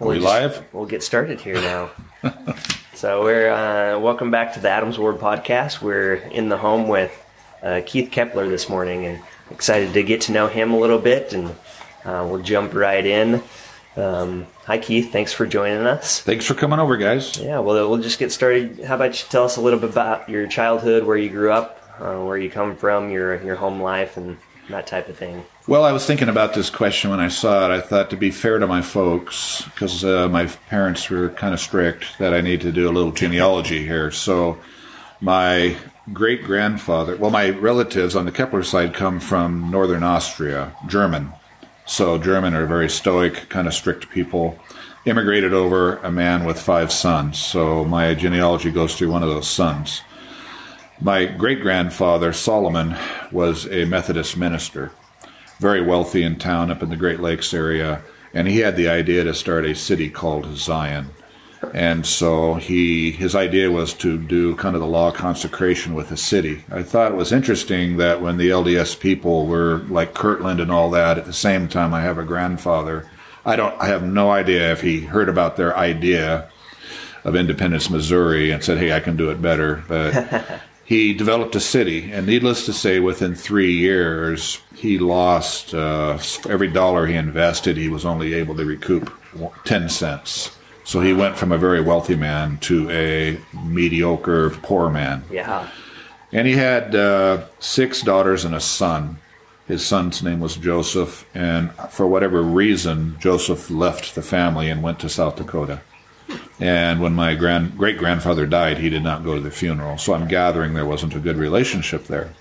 Are we just- live? We'll get started here now. so we're uh, welcome back to the Adams Ward podcast. We're in the home with uh, Keith Kepler this morning, and excited to get to know him a little bit. And uh, we'll jump right in. Um, hi, Keith. Thanks for joining us. Thanks for coming over, guys. Yeah, well, we'll just get started. How about you tell us a little bit about your childhood, where you grew up, uh, where you come from, your your home life, and that type of thing. Well, I was thinking about this question when I saw it. I thought to be fair to my folks, because uh, my parents were kind of strict, that I need to do a little genealogy here. So, my great grandfather, well, my relatives on the Kepler side come from northern Austria, German. So, German are very stoic, kind of strict people. Immigrated over, a man with five sons. So, my genealogy goes through one of those sons. My great grandfather, Solomon, was a Methodist minister, very wealthy in town up in the Great Lakes area, and he had the idea to start a city called Zion. And so he his idea was to do kind of the law of consecration with the city. I thought it was interesting that when the LDS people were like Kirtland and all that, at the same time I have a grandfather. I don't I have no idea if he heard about their idea of Independence, Missouri, and said, "Hey, I can do it better." But he developed a city, and needless to say, within three years, he lost uh, every dollar he invested. He was only able to recoup ten cents. So he went from a very wealthy man to a mediocre poor man. Yeah. And he had uh, six daughters and a son. His son's name was Joseph, and for whatever reason, Joseph left the family and went to South Dakota. And when my grand great grandfather died, he did not go to the funeral. So I'm gathering there wasn't a good relationship there.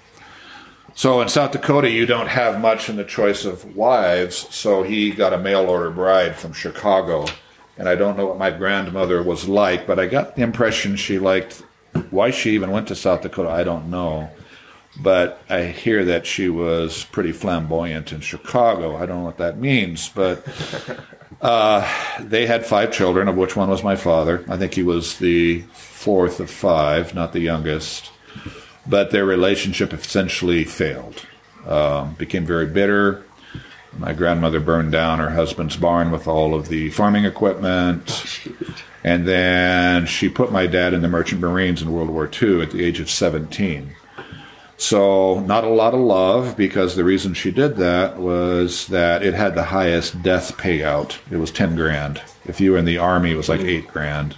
So in South Dakota, you don't have much in the choice of wives. So he got a mail order bride from Chicago. And I don't know what my grandmother was like, but I got the impression she liked why she even went to South Dakota. I don't know. But I hear that she was pretty flamboyant in Chicago. I don't know what that means, but uh, they had five children, of which one was my father. I think he was the fourth of five, not the youngest. But their relationship essentially failed. Um, became very bitter. My grandmother burned down her husband's barn with all of the farming equipment. And then she put my dad in the Merchant Marines in World War II at the age of 17. So, not a lot of love because the reason she did that was that it had the highest death payout. It was 10 grand. If you were in the Army, it was like 8 grand.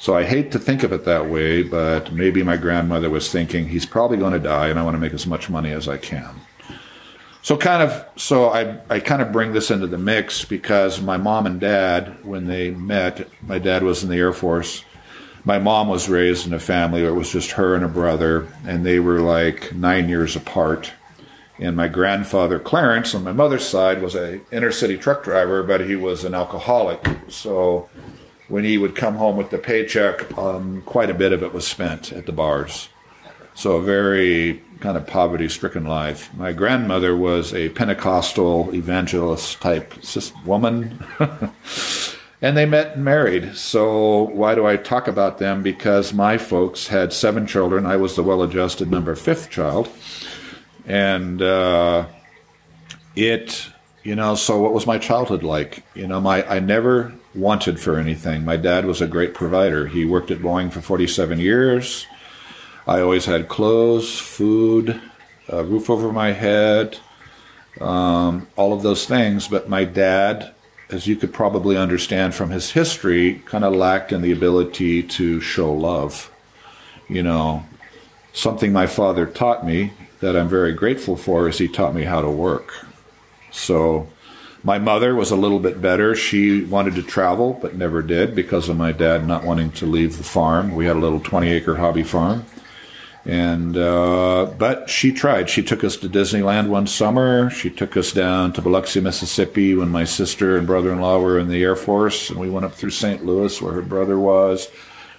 So, I hate to think of it that way, but maybe my grandmother was thinking, he's probably going to die and I want to make as much money as I can. So kind of, so I, I kind of bring this into the mix because my mom and dad, when they met, my dad was in the Air Force. My mom was raised in a family where it was just her and a brother, and they were like nine years apart. And my grandfather Clarence on my mother's side was a inner city truck driver, but he was an alcoholic. So when he would come home with the paycheck, um, quite a bit of it was spent at the bars. So a very kind of poverty stricken life. My grandmother was a Pentecostal evangelist type woman. and they met and married. So why do I talk about them? Because my folks had seven children. I was the well adjusted number fifth child. And uh, it, you know, so what was my childhood like? You know, my I never wanted for anything. My dad was a great provider. He worked at Boeing for 47 years. I always had clothes, food, a roof over my head, um, all of those things. But my dad, as you could probably understand from his history, kind of lacked in the ability to show love. You know, something my father taught me that I'm very grateful for is he taught me how to work. So my mother was a little bit better. She wanted to travel, but never did because of my dad not wanting to leave the farm. We had a little 20 acre hobby farm. And uh, but she tried. She took us to Disneyland one summer. She took us down to Biloxi, Mississippi, when my sister and brother-in-law were in the Air Force, and we went up through St. Louis, where her brother was.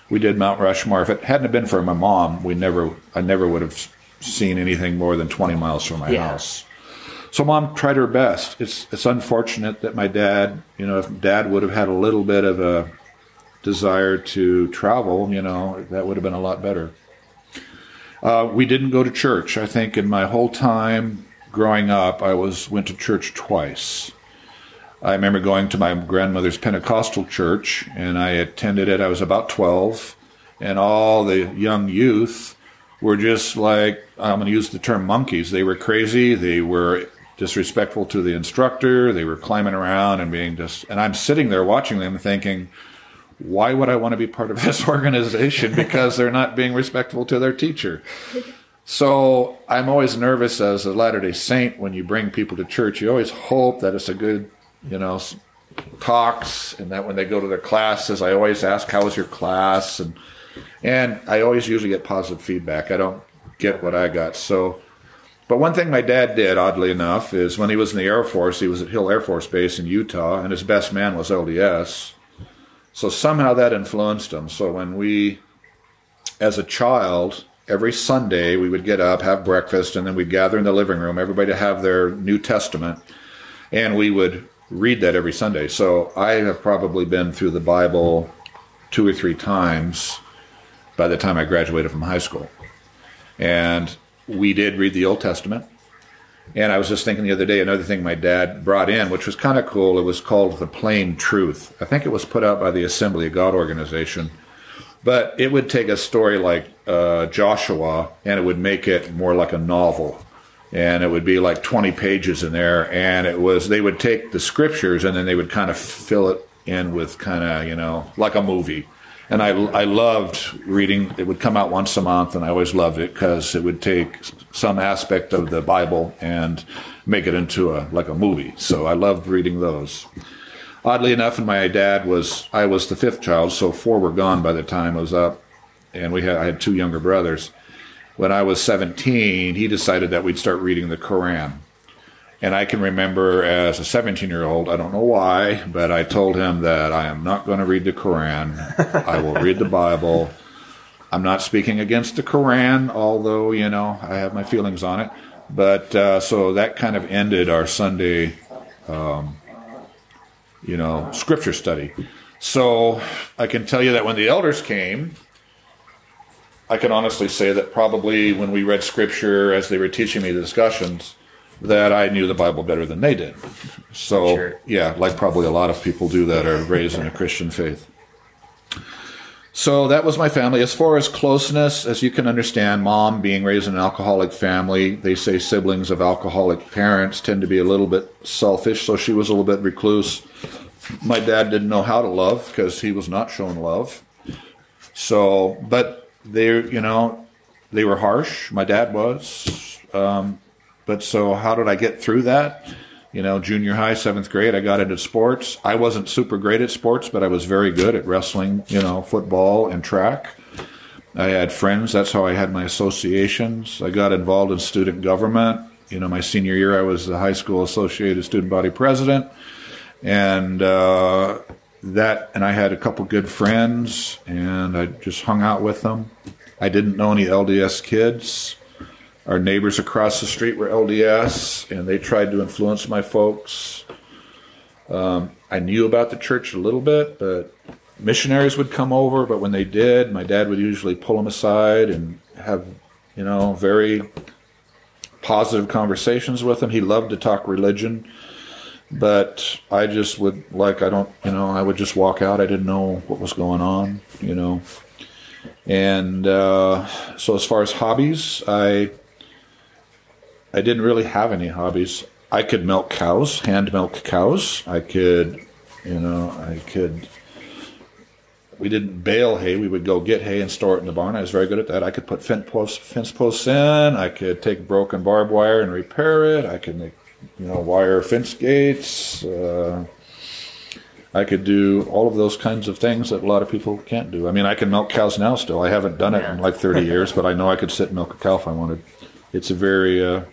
We did Mount Rushmore. If it hadn't been for my mom, we never, I never would have seen anything more than 20 miles from my Yeah. house. So mom tried her best. It's it's unfortunate that my dad, you know, if dad would have had a little bit of a desire to travel, you know, that would have been a lot better. Uh, we didn't go to church. I think in my whole time growing up, I was went to church twice. I remember going to my grandmother's Pentecostal church, and I attended it. I was about 12, and all the young youth were just like, I'm going to use the term monkeys. They were crazy. They were disrespectful to the instructor. They were climbing around and being just, and I'm sitting there watching them thinking, why would I want to be part of this organization? Because they're not being respectful to their teacher. So I'm always nervous as a Latter day Saint when you bring people to church. You always hope that it's a good, you know, talks and that when they go to their classes, I always ask, how was your class? And, and I always usually get positive feedback. I don't get what I got. So, but one thing my dad did, oddly enough, is when he was in the Air Force, he was at Hill Air Force Base in Utah, and his best man was LDS. So somehow that influenced him. So when we, as a child, every Sunday we would get up, have breakfast, and then we'd gather in the living room, everybody to have their New Testament, and we would read that every Sunday. So I have probably been through the Bible two or three times by the time I graduated from high school. And we did read the Old Testament. And I was just thinking the other day, another thing my dad brought in, which was kind of cool, it was called The Plain Truth. I think it was put out by the Assembly of God organization. But it would take a story like uh, Joshua and it would make it more like a novel. And it would be like 20 pages in there. And it was, they would take the scriptures and then they would kind of fill it in with kind of, you know, like a movie and I, I loved reading. It would come out once a month, and I always loved it because it would take some aspect of the Bible and make it into a like a movie. So I loved reading those. Oddly enough, and my dad was I was the fifth child, so four were gone by the time I was up, and we had I had two younger brothers. When I was 17, he decided that we'd start reading the Koran. And I can remember as a 17 year old, I don't know why, but I told him that I am not going to read the Quran. I will read the Bible. I'm not speaking against the Quran, although, you know, I have my feelings on it. But uh, so that kind of ended our Sunday, um, you know, scripture study. So I can tell you that when the elders came, I can honestly say that probably when we read scripture as they were teaching me the discussions, that I knew the Bible better than they did. So, sure. yeah, like probably a lot of people do that are raised in a Christian faith. So that was my family. As far as closeness, as you can understand, mom being raised in an alcoholic family, they say siblings of alcoholic parents tend to be a little bit selfish, so she was a little bit recluse. My dad didn't know how to love because he was not shown love. So, but they, you know, they were harsh. My dad was. Um, but so, how did I get through that? You know, junior high, seventh grade, I got into sports. I wasn't super great at sports, but I was very good at wrestling, you know, football and track. I had friends. That's how I had my associations. I got involved in student government. You know, my senior year, I was the high school associated student body president, and uh, that. And I had a couple good friends, and I just hung out with them. I didn't know any LDS kids. Our neighbors across the street were LDS, and they tried to influence my folks. Um, I knew about the church a little bit, but missionaries would come over. But when they did, my dad would usually pull them aside and have, you know, very positive conversations with them. He loved to talk religion, but I just would like I don't, you know, I would just walk out. I didn't know what was going on, you know. And uh, so, as far as hobbies, I I didn't really have any hobbies. I could milk cows, hand milk cows. I could, you know, I could. We didn't bale hay. We would go get hay and store it in the barn. I was very good at that. I could put fence posts, fence posts in. I could take broken barbed wire and repair it. I could make, you know, wire fence gates. Uh, I could do all of those kinds of things that a lot of people can't do. I mean, I can milk cows now still. I haven't done it in like 30 years, but I know I could sit and milk a cow if I wanted. It's a very uh,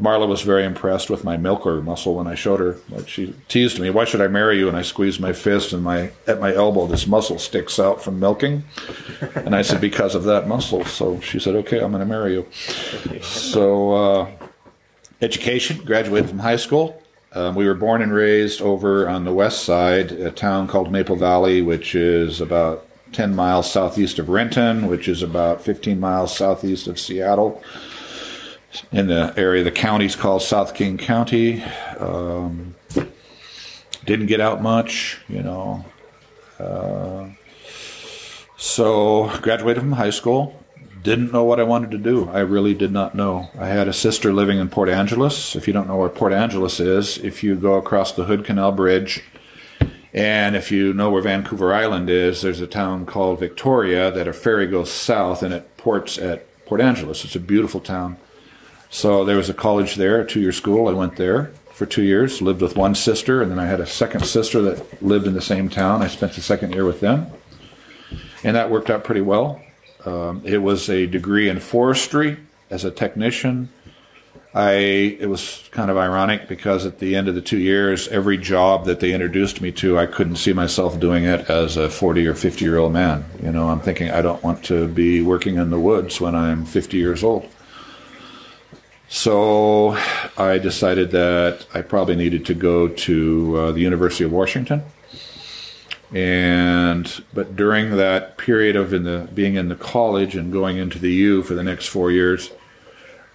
Marla was very impressed with my milker muscle when I showed her. Like she teased me, "Why should I marry you?" And I squeezed my fist, and my at my elbow, this muscle sticks out from milking. And I said, "Because of that muscle." So she said, "Okay, I'm going to marry you." So, uh, education. Graduated from high school. Um, we were born and raised over on the west side, a town called Maple Valley, which is about 10 miles southeast of Renton, which is about 15 miles southeast of Seattle in the area the county's called South King County. Um, didn't get out much, you know. Uh, so graduated from high school. Didn't know what I wanted to do. I really did not know. I had a sister living in Port Angeles. If you don't know where Port Angeles is, if you go across the Hood Canal Bridge, and if you know where Vancouver Island is, there's a town called Victoria that a ferry goes south and it ports at Port Angeles. It's a beautiful town. So there was a college there, a two year school. I went there for two years, lived with one sister, and then I had a second sister that lived in the same town. I spent the second year with them. And that worked out pretty well. Um, it was a degree in forestry as a technician. I it was kind of ironic because at the end of the two years, every job that they introduced me to, I couldn't see myself doing it as a forty or fifty year old man. You know, I'm thinking I don't want to be working in the woods when I'm fifty years old. So I decided that I probably needed to go to uh, the University of Washington and but during that period of in the being in the college and going into the U for the next four years,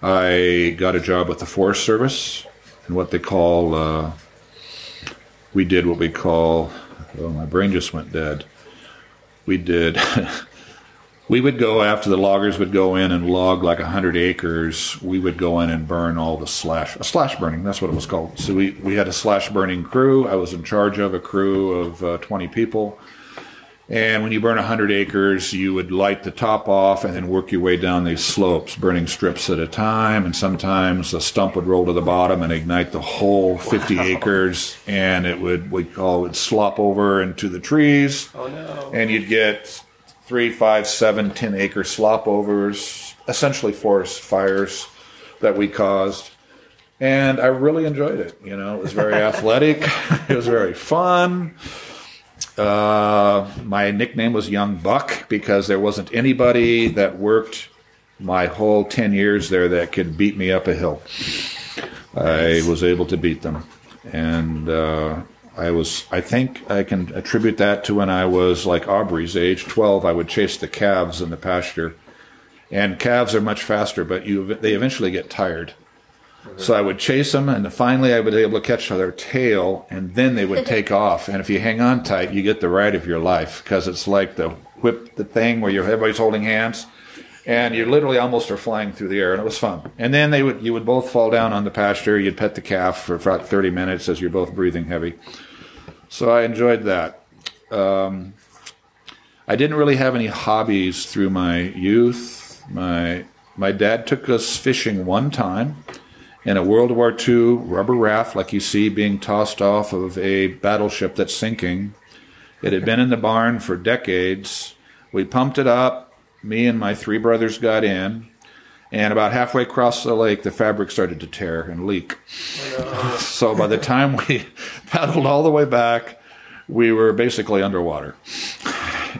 I got a job with the Forest Service and what they call. Uh, we did what we call. Oh, my brain just went dead. We did we would go after the loggers would go in and log like 100 acres we would go in and burn all the slash a slash burning that's what it was called. So we, we had a slash burning crew. I was in charge of a crew of uh, 20 people. And when you burn 100 acres you would light the top off and then work your way down these slopes burning strips at a time. And sometimes a stump would roll to the bottom and ignite the whole 50 wow. acres. And it would we call it slop over into the trees. Oh no. And you'd get three, five, seven, ten acre slop overs, essentially forest fires that we caused. And I really enjoyed it. You know, it was very athletic. It was very fun. Uh, my nickname was Young Buck because there wasn't anybody that worked my whole 10 years there that could beat me up a hill. I was able to beat them. And uh, I was, I think I can attribute that to when I was like Aubrey's age, 12, I would chase the calves in the pasture. And calves are much faster, but you, they eventually get tired. Mm-hmm. So I would chase them, and finally I would be able to catch their tail, and then they would take off. And if you hang on tight, you get the ride of your life because it's like the whip the thing where everybody's holding hands, and you literally almost are flying through the air, and it was fun. And then they would you would both fall down on the pasture. You'd pet the calf for about 30 minutes as you're both breathing heavy. So I enjoyed that. Um, I didn't really have any hobbies through my youth. My my dad took us fishing one time in a World War II rubber raft, like you see being tossed off of a battleship that's sinking. It had been in the barn for decades. We pumped it up. Me and my three brothers got in. And about halfway across the lake, the fabric started to tear and leak. Oh, so by the time we paddled all the way back, we were basically underwater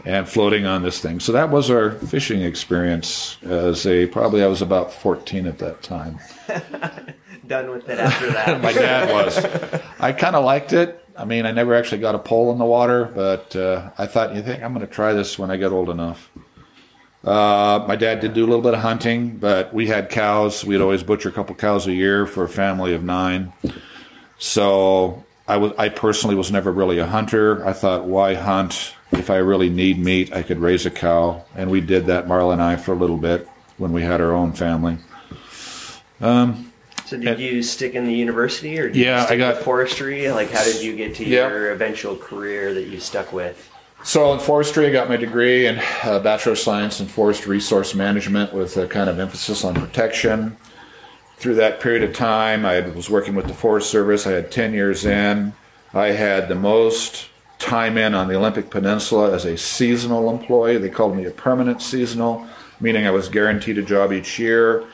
and floating on this thing. So that was our fishing experience as a probably I was about 14 at that time. Done with it after that. My dad was. I kind of liked it. I mean, I never actually got a pole in the water, but uh, I thought, you think I'm going to try this when I get old enough. Uh, my dad did do a little bit of hunting, but we had cows. We'd always butcher a couple cows a year for a family of nine. So I was, I personally was never really a hunter. I thought, why hunt? If I really need meat, I could raise a cow, and we did that, Marla and I, for a little bit when we had our own family. Um, so did and, you stick in the university, or yeah, I got forestry? Like, how did you get to yeah. your eventual career that you stuck with? So in forestry, I got my degree in uh, Bachelor of Science in Forest Resource Management with a kind of emphasis on protection. Through that period of time, I was working with the Forest Service. I had 10 years in. I had the most time in on the Olympic Peninsula as a seasonal employee. They called me a permanent seasonal, meaning I was guaranteed a job each year.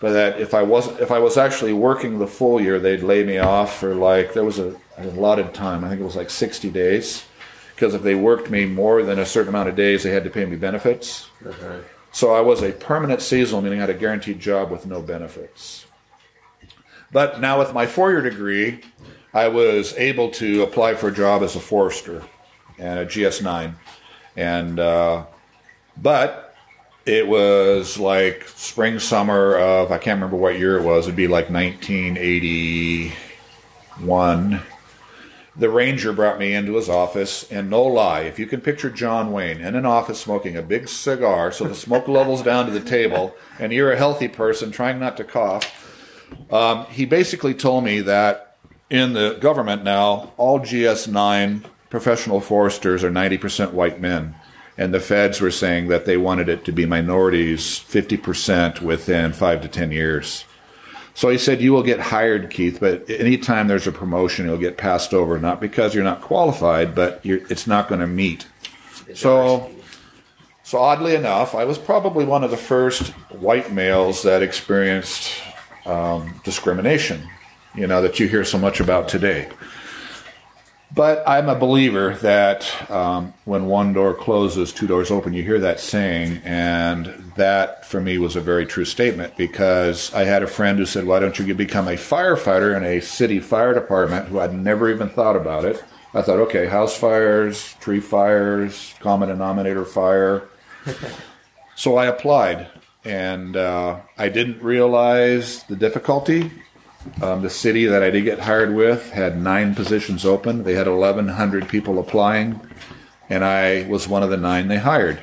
But that if I wasn't, if I was actually working the full year, they'd lay me off for like there was a, a allotted time. I think it was like 60 days because if they worked me more than a certain amount of days, they had to pay me benefits. Okay. So I was a permanent seasonal, meaning I had a guaranteed job with no benefits. But now with my four-year degree, I was able to apply for a job as a forester and a GS9, and uh, but it was like spring summer of I can't remember what year it was. It'd be like 1981 the ranger brought me into his office, and no lie, if you can picture John Wayne in an office smoking a big cigar, so the smoke level's down to the table, and you're a healthy person trying not to cough, um, he basically told me that in the government now, all GS9 professional foresters are 90% white men. And the feds were saying that they wanted it to be minorities 50% within five to 10 years. So he said, You will get hired, Keith, but anytime there's a promotion, you'll get passed over, not because you're not qualified, but it's not going to meet. So, so oddly enough, I was probably one of the first white males that experienced um, discrimination, you know, that you hear so much about today. But I'm a believer that um, when one door closes, two doors open. You hear that saying, and that for me was a very true statement because I had a friend who said, "Why don't you become a firefighter in a city fire department?" Who I'd never even thought about it. I thought, okay, house fires, tree fires, common denominator fire. so I applied, and uh, I didn't realize the difficulty um, the city that I did get hired with had nine positions open. They had 1,100 people applying, and I was one of the nine they hired.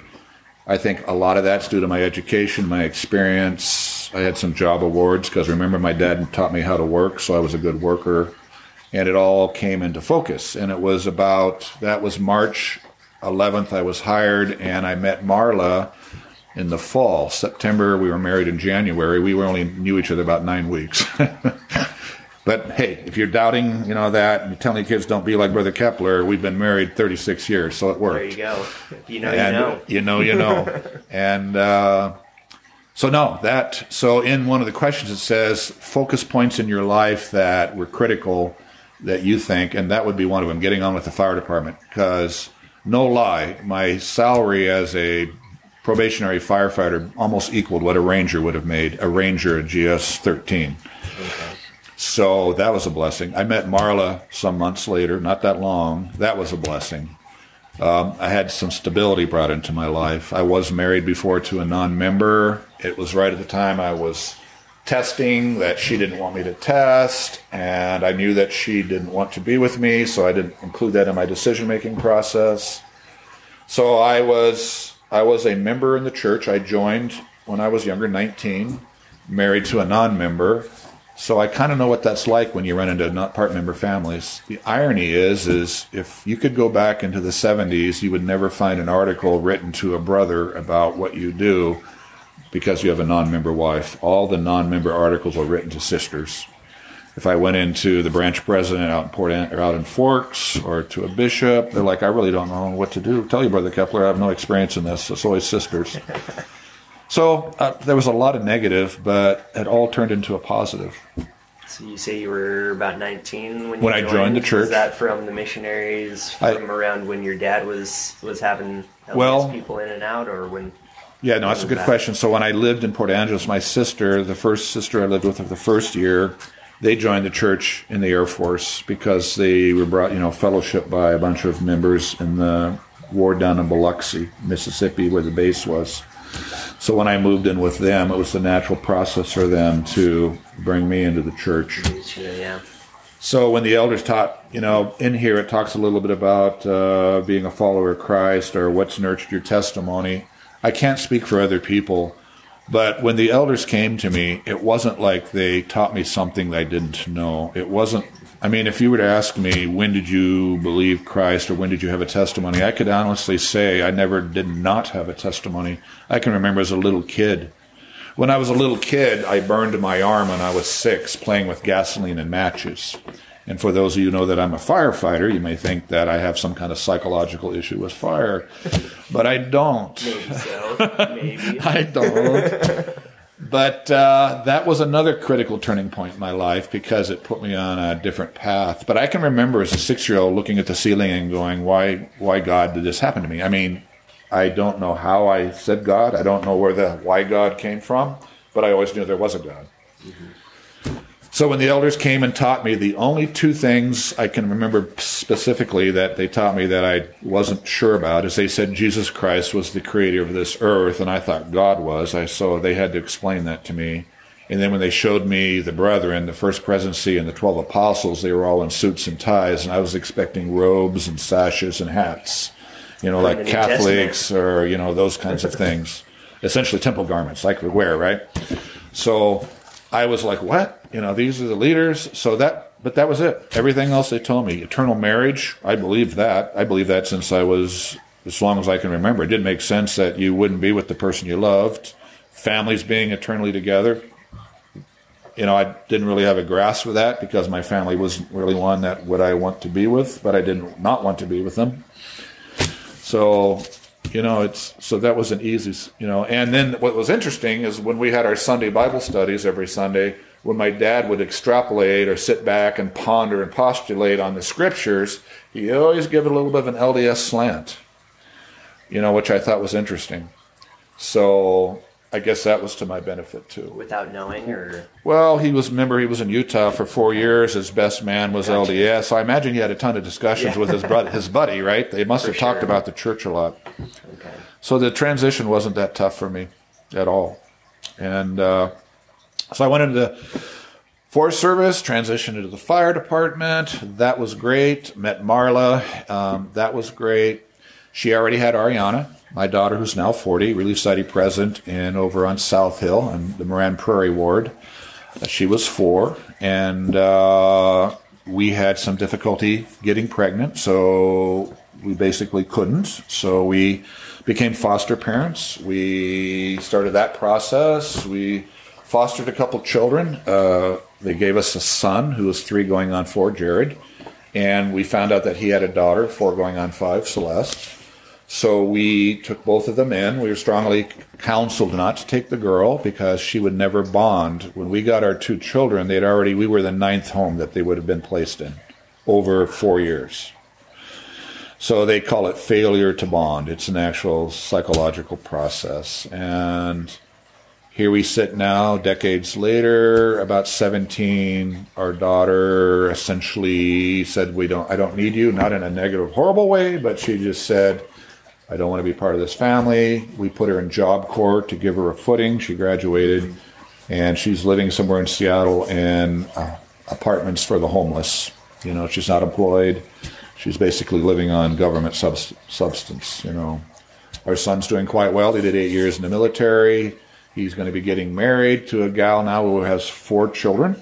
I think a lot of that's due to my education, my experience. I had some job awards because remember, my dad taught me how to work, so I was a good worker. And it all came into focus. And it was about, that was March 11th, I was hired, and I met Marla in the fall. September, we were married in January. We only knew each other about nine weeks. but hey, if you're doubting, you know that, and telling your kids don't be like Brother Kepler, we've been married 36 years, so it worked. There you go. You know, and you know. You know, you know. and uh, so no, that. So in one of the questions, it says focus points in your life that were critical that you think, and that would be one of them. Getting on with the fire department because. No lie, my salary as a probationary firefighter almost equaled what a ranger would have made, a ranger at GS 13. Okay. So that was a blessing. I met Marla some months later, not that long. That was a blessing. Um, I had some stability brought into my life. I was married before to a non member. It was right at the time I was testing that she didn't want me to test, and I knew that she didn't want to be with me, so I didn't include that in my decision making process. So I was I was a member in the church. I joined when I was younger, 19, married to a non member. So I kind of know what that's like when you run into not part member families. The irony is, is if you could go back into the 70s, you would never find an article written to a brother about what you do because you have a non-member wife. All the non-member articles are written to sisters if I went into the branch president out in Port or out in Forks or to a bishop, they're like, I really don't know what to do. Tell you, brother Kepler, I have no experience in this. It's always sisters. so uh, there was a lot of negative, but it all turned into a positive. So you say you were about 19 when when I joined. joined the church. Is that from the missionaries from I, around when your dad was was having well, people in and out, or when? Yeah, no, that's a good back? question. So when I lived in Port Angeles, my sister, the first sister I lived with of the first year, they joined the church in the Air Force because they were brought, you know, fellowship by a bunch of members in the war down in Biloxi, Mississippi, where the base was. So when I moved in with them, it was the natural process for them to bring me into the church. So when the elders taught, you know, in here it talks a little bit about uh, being a follower of Christ or what's nurtured your testimony. I can't speak for other people, but when the elders came to me, it wasn't like they taught me something I didn't know. It wasn't, I mean, if you were to ask me, when did you believe Christ or when did you have a testimony? I could honestly say I never did not have a testimony. I can remember as a little kid. When I was a little kid, I burned my arm when I was six playing with gasoline and matches. And for those of you who know that I'm a firefighter, you may think that I have some kind of psychological issue with fire, but I don't. Maybe so. Maybe. I don't. But uh, that was another critical turning point in my life because it put me on a different path. But I can remember as a six-year-old looking at the ceiling and going, "Why, why God did this happen to me?" I mean, I don't know how I said God. I don't know where the why God came from, but I always knew there was a God. Mm-hmm. So when the elders came and taught me, the only two things I can remember specifically that they taught me that I wasn't sure about is they said Jesus Christ was the creator of this earth, and I thought God was. I so they had to explain that to me. And then when they showed me the brethren, the first presidency and the 12 apostles, they were all in suits and ties, and I was expecting robes and sashes and hats, you know, like Catholics or, you know, those kinds of things. Essentially temple garments like we wear, right? So I was like, what? You know, these are the leaders. So that, but that was it. Everything else they told me. Eternal marriage, I believe that. I believe that since I was, as long as I can remember. It didn't make sense that you wouldn't be with the person you loved. Families being eternally together you know, I didn't really have a grasp of that because my family wasn't really one that would I want to be with, but I didn't not want to be with them. So, you know, it's so that was an easy, you know. And then what was interesting is when we had our Sunday Bible studies every Sunday, when my dad would extrapolate or sit back and ponder and postulate on the scriptures, he always gave it a little bit of an LDS slant, you know, which I thought was interesting. So I guess that was to my benefit too. Without knowing, or well, he was. Remember, he was in Utah for four years. His best man was. LDS. So I imagine he had a ton of discussions with his brother, his buddy. Right? They must have sure. talked about the church a lot. Okay. So the transition wasn't that tough for me at all, and uh, so I went into the Forest Service, transitioned into the fire department. That was great. Met Marla. Um, that was great. She already had Ariana my daughter, who's now 40, Relief Society president, and over on South Hill in the Moran Prairie Ward. Uh, she was four, and uh, we had some difficulty getting pregnant, so we basically couldn't. So we became foster parents. We started that process. We fostered a couple children. Uh, they gave us a son who was three going on four, Jared. And we found out that he had a daughter, four going on five, Celeste. So we took both of them in. We were strongly counseled not to take the girl because she would never bond. When we got our two children, they'd already, we were the ninth home that they would have been placed in over four years. So they call it failure to bond. It's an actual psychological process. And here we sit now, decades later, about 17. Our daughter essentially said, "We don't. I don't need you." Not in a negative, horrible way, but she just said, I don't want to be part of this family. We put her in Job Corps to give her a footing. She graduated, and she's living somewhere in Seattle in uh, apartments for the homeless. You know, she's not employed. She's basically living on government subst- substance. You know, our son's doing quite well. He did eight years in the military. He's going to be getting married to a gal now who has four children.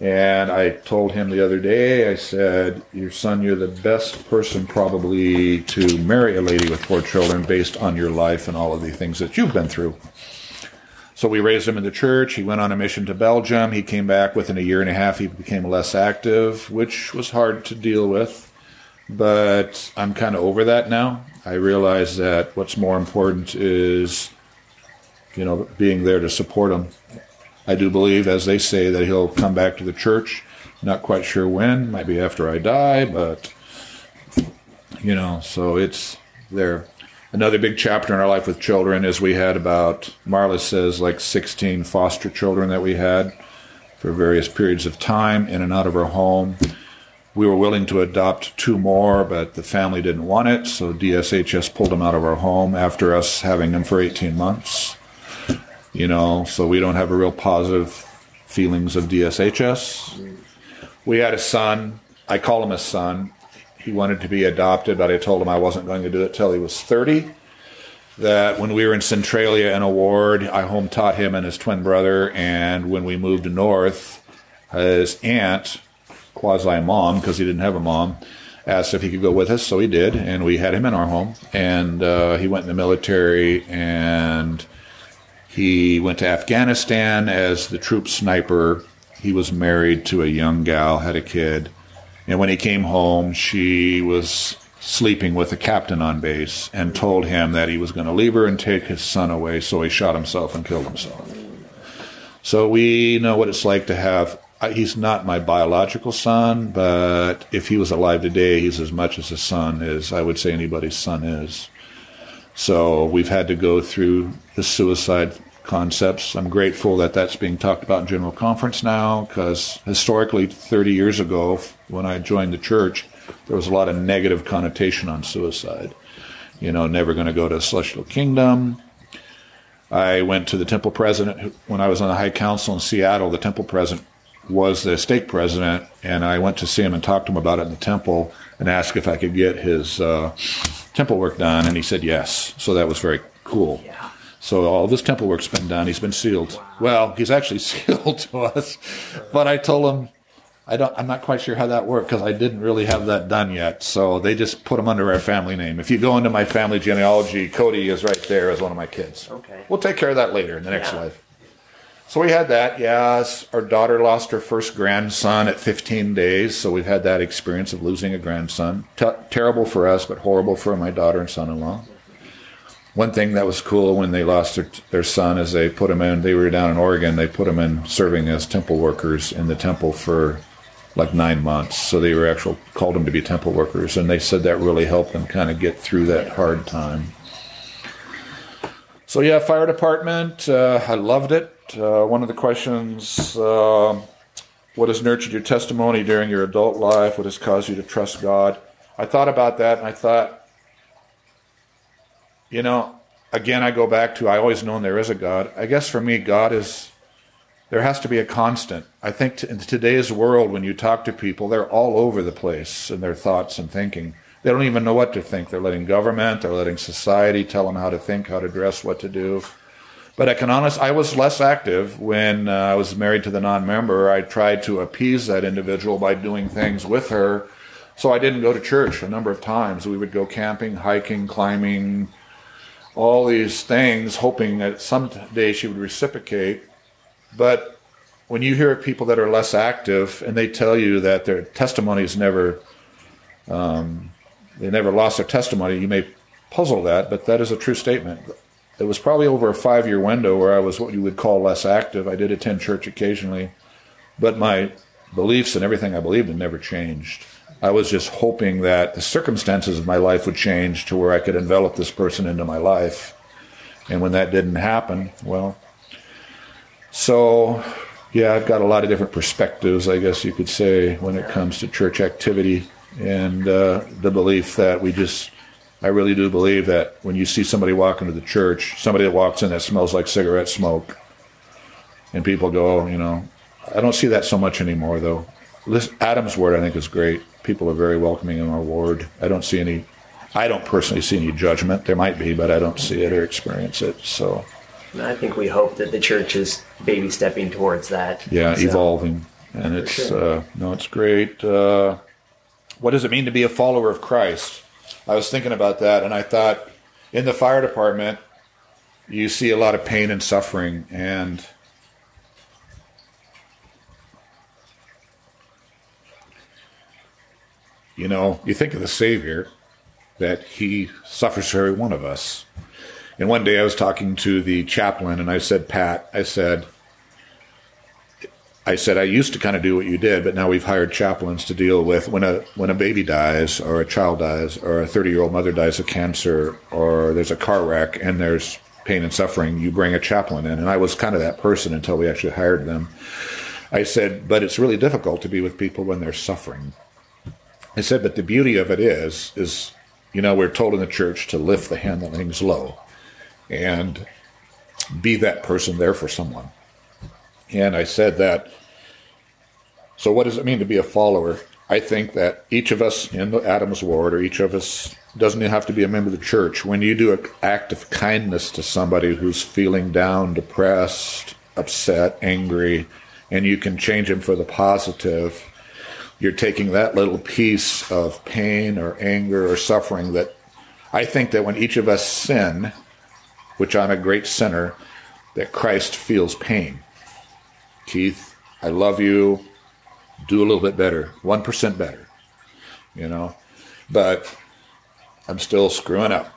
And I told him the other day, I said, Your son, you're the best person probably to marry a lady with four children based on your life and all of the things that you've been through. So we raised him in the church. He went on a mission to Belgium. He came back within a year and a half. He became less active, which was hard to deal with. But I'm kind of over that now. I realize that what's more important is, you know, being there to support him I do believe, as they say, that he'll come back to the church. Not quite sure when, might be after I die, but you know, so it's there. Another big chapter in our life with children is we had about, Marla says, like 16 foster children that we had for various periods of time in and out of our home. We were willing to adopt two more, but the family didn't want it, so DSHS pulled them out of our home after us having them for 18 months you know, so we don't have a real positive feelings of DSHS. We had a son. I call him a son. He wanted to be adopted, but I told him I wasn't going to do it till he was 30. That when we were in Centralia in a ward, I home taught him and his twin brother, and when we moved north, his aunt, quasi mom, because he didn't have a mom, asked if he could go with us, so he did, and we had him in our home. And uh, he went in the military and he went to Afghanistan as the troop sniper. He was married to a young gal, had a kid. And when he came home, she was sleeping with a captain on base and told him that he was going to leave her and take his son away, so he shot himself and killed himself. So we know what it's like to have. Uh, he's not my biological son, but if he was alive today, he's as much as a son as I would say anybody's son is. So we've had to go through the suicide concepts. I'm grateful that that's being talked about in General Conference now because historically, 30 years ago, when I joined the church, there was a lot of negative connotation on suicide. You know, never going to go to a celestial kingdom. I went to the temple president when I was on the High Council in Seattle. The temple president was the stake president, and I went to see him and talked to him about it in the temple and asked if I could get his uh, temple work done, and he said yes. So that was very cool. Yeah. So all this temple work's been done. He's been sealed. Wow. Well, he's actually sealed to us, but I told him I don't. I'm not quite sure how that worked because I didn't really have that done yet. So they just put him under our family name. If you go into my family genealogy, Cody is right there as one of my kids. Okay. We'll take care of that later in the next yeah. life. So we had that. Yes, our daughter lost her first grandson at 15 days. So we've had that experience of losing a grandson. T- terrible for us, but horrible for my daughter and son-in-law one thing that was cool when they lost their, their son is they put him in, they were down in Oregon, they put him in serving as temple workers in the temple for like nine months. So they were actual, called them to be temple workers. And they said that really helped them kind of get through that hard time. So yeah, fire department, uh, I loved it. Uh, one of the questions, uh, what has nurtured your testimony during your adult life? What has caused you to trust God? I thought about that and I thought, you know, again, I go back to I always known there is a God. I guess for me, God is, there has to be a constant. I think t- in today's world, when you talk to people, they're all over the place in their thoughts and thinking. They don't even know what to think. They're letting government, they're letting society tell them how to think, how to dress, what to do. But I can honest, I was less active when uh, I was married to the non-member. I tried to appease that individual by doing things with her. So I didn't go to church a number of times. We would go camping, hiking, climbing, all these things, hoping that someday she would reciprocate. But when you hear people that are less active and they tell you that their testimony is never, um, they never lost their testimony, you may puzzle that, but that is a true statement. It was probably over a five year window where I was what you would call less active. I did attend church occasionally, but my beliefs and everything I believed in never changed. I was just hoping that the circumstances of my life would change to where I could envelop this person into my life. And when that didn't happen, well, so yeah, I've got a lot of different perspectives, I guess you could say, when it comes to church activity and uh, the belief that we just, I really do believe that when you see somebody walk into the church, somebody that walks in that smells like cigarette smoke, and people go, you know, I don't see that so much anymore, though. This Adams Ward, I think, is great people are very welcoming in our ward. I don't see any, I don't personally see any judgment. There might be, but I don't see it or experience it. So. I think we hope that the church is baby stepping towards that. Yeah, so. evolving, and it's sure. uh, no, it's great. Uh, what does it mean to be a follower of Christ? I was thinking about that, and I thought in the fire department, you see a lot of pain and suffering, and You know, you think of the Savior, that he suffers for every one of us. And one day I was talking to the chaplain and I said, Pat, I said, I said, I used to kind of do what you did, but now we've hired chaplains to deal with when a when a baby dies or a child dies or a 30 year old mother dies of cancer or there's a car wreck and there's pain and suffering, you bring a chaplain in. And I was kind of that person until we actually hired them. I said, but it's really difficult to be with people when they're suffering. I said, but the beauty of it is, is, you know, we're told in the church to lift the hand that hangs low and be that person there for someone. And I said that. So, what does it mean to be a follower? I think that each of us in the Adams Ward, or each of us, doesn't even have to be a member of the church. When you do an act of kindness to somebody who's feeling down, depressed, upset, angry, and you can change them for the positive, you're taking that little piece of pain or anger or suffering that I think that when each of us sin, which I'm a great sinner, that Christ feels pain. Keith, I love you. Do a little bit better, 1% better, you know, but I'm still screwing up.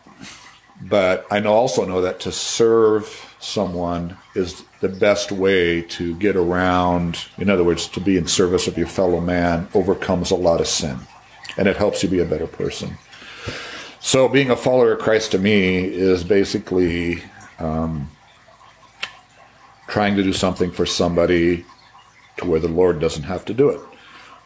But I know, also know that to serve someone is the best way to get around, in other words, to be in service of your fellow man overcomes a lot of sin. And it helps you be a better person. So being a follower of Christ to me is basically um, trying to do something for somebody to where the Lord doesn't have to do it.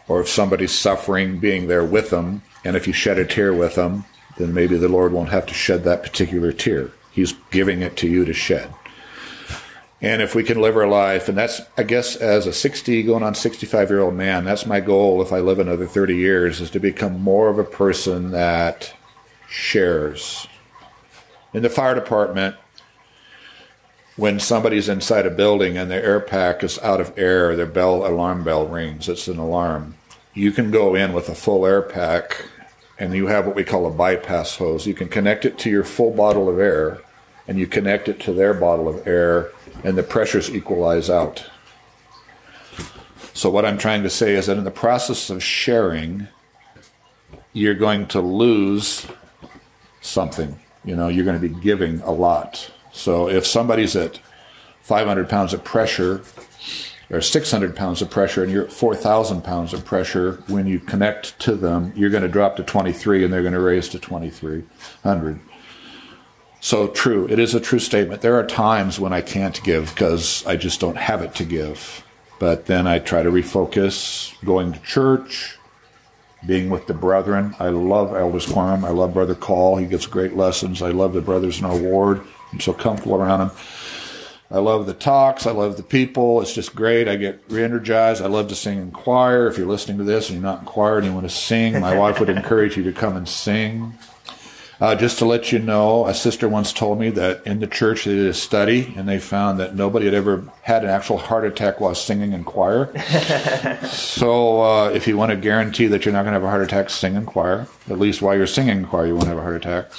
Or if somebody's suffering, being there with them, and if you shed a tear with them, then maybe the Lord won't have to shed that particular tear. He's giving it to you to shed. And if we can live our life, and that's, I guess, as a 60 going on 65 year old man, that's my goal if I live another 30 years, is to become more of a person that shares. In the fire department, when somebody's inside a building and their air pack is out of air, their bell alarm bell rings. It's an alarm. You can go in with a full air pack, and you have what we call a bypass hose. You can connect it to your full bottle of air, and you connect it to their bottle of air, and the pressures equalize out. So, what I'm trying to say is that in the process of sharing, you're going to lose something. You know, you're going to be giving a lot. So, if somebody's at 500 pounds of pressure or 600 pounds of pressure and you're at 4,000 pounds of pressure, when you connect to them, you're going to drop to 23 and they're going to raise to 2300. So true. It is a true statement. There are times when I can't give because I just don't have it to give. But then I try to refocus, going to church, being with the brethren. I love Elders Quorum. I love Brother Call. He gives great lessons. I love the brothers in our ward. I'm so comfortable around them. I love the talks. I love the people. It's just great. I get re-energized. I love to sing in choir. If you're listening to this and you're not in choir and you want to sing, my wife would encourage you to come and sing. Uh, just to let you know, a sister once told me that in the church they did a study and they found that nobody had ever had an actual heart attack while singing in choir. so uh, if you want to guarantee that you're not going to have a heart attack, sing in choir. At least while you're singing in choir, you won't have a heart attack.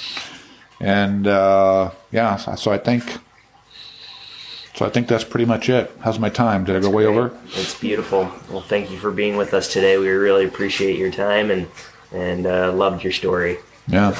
And uh, yeah, so I think. So I think that's pretty much it. How's my time? Did I go way over? It's beautiful. Well, thank you for being with us today. We really appreciate your time and and uh, loved your story. Yeah.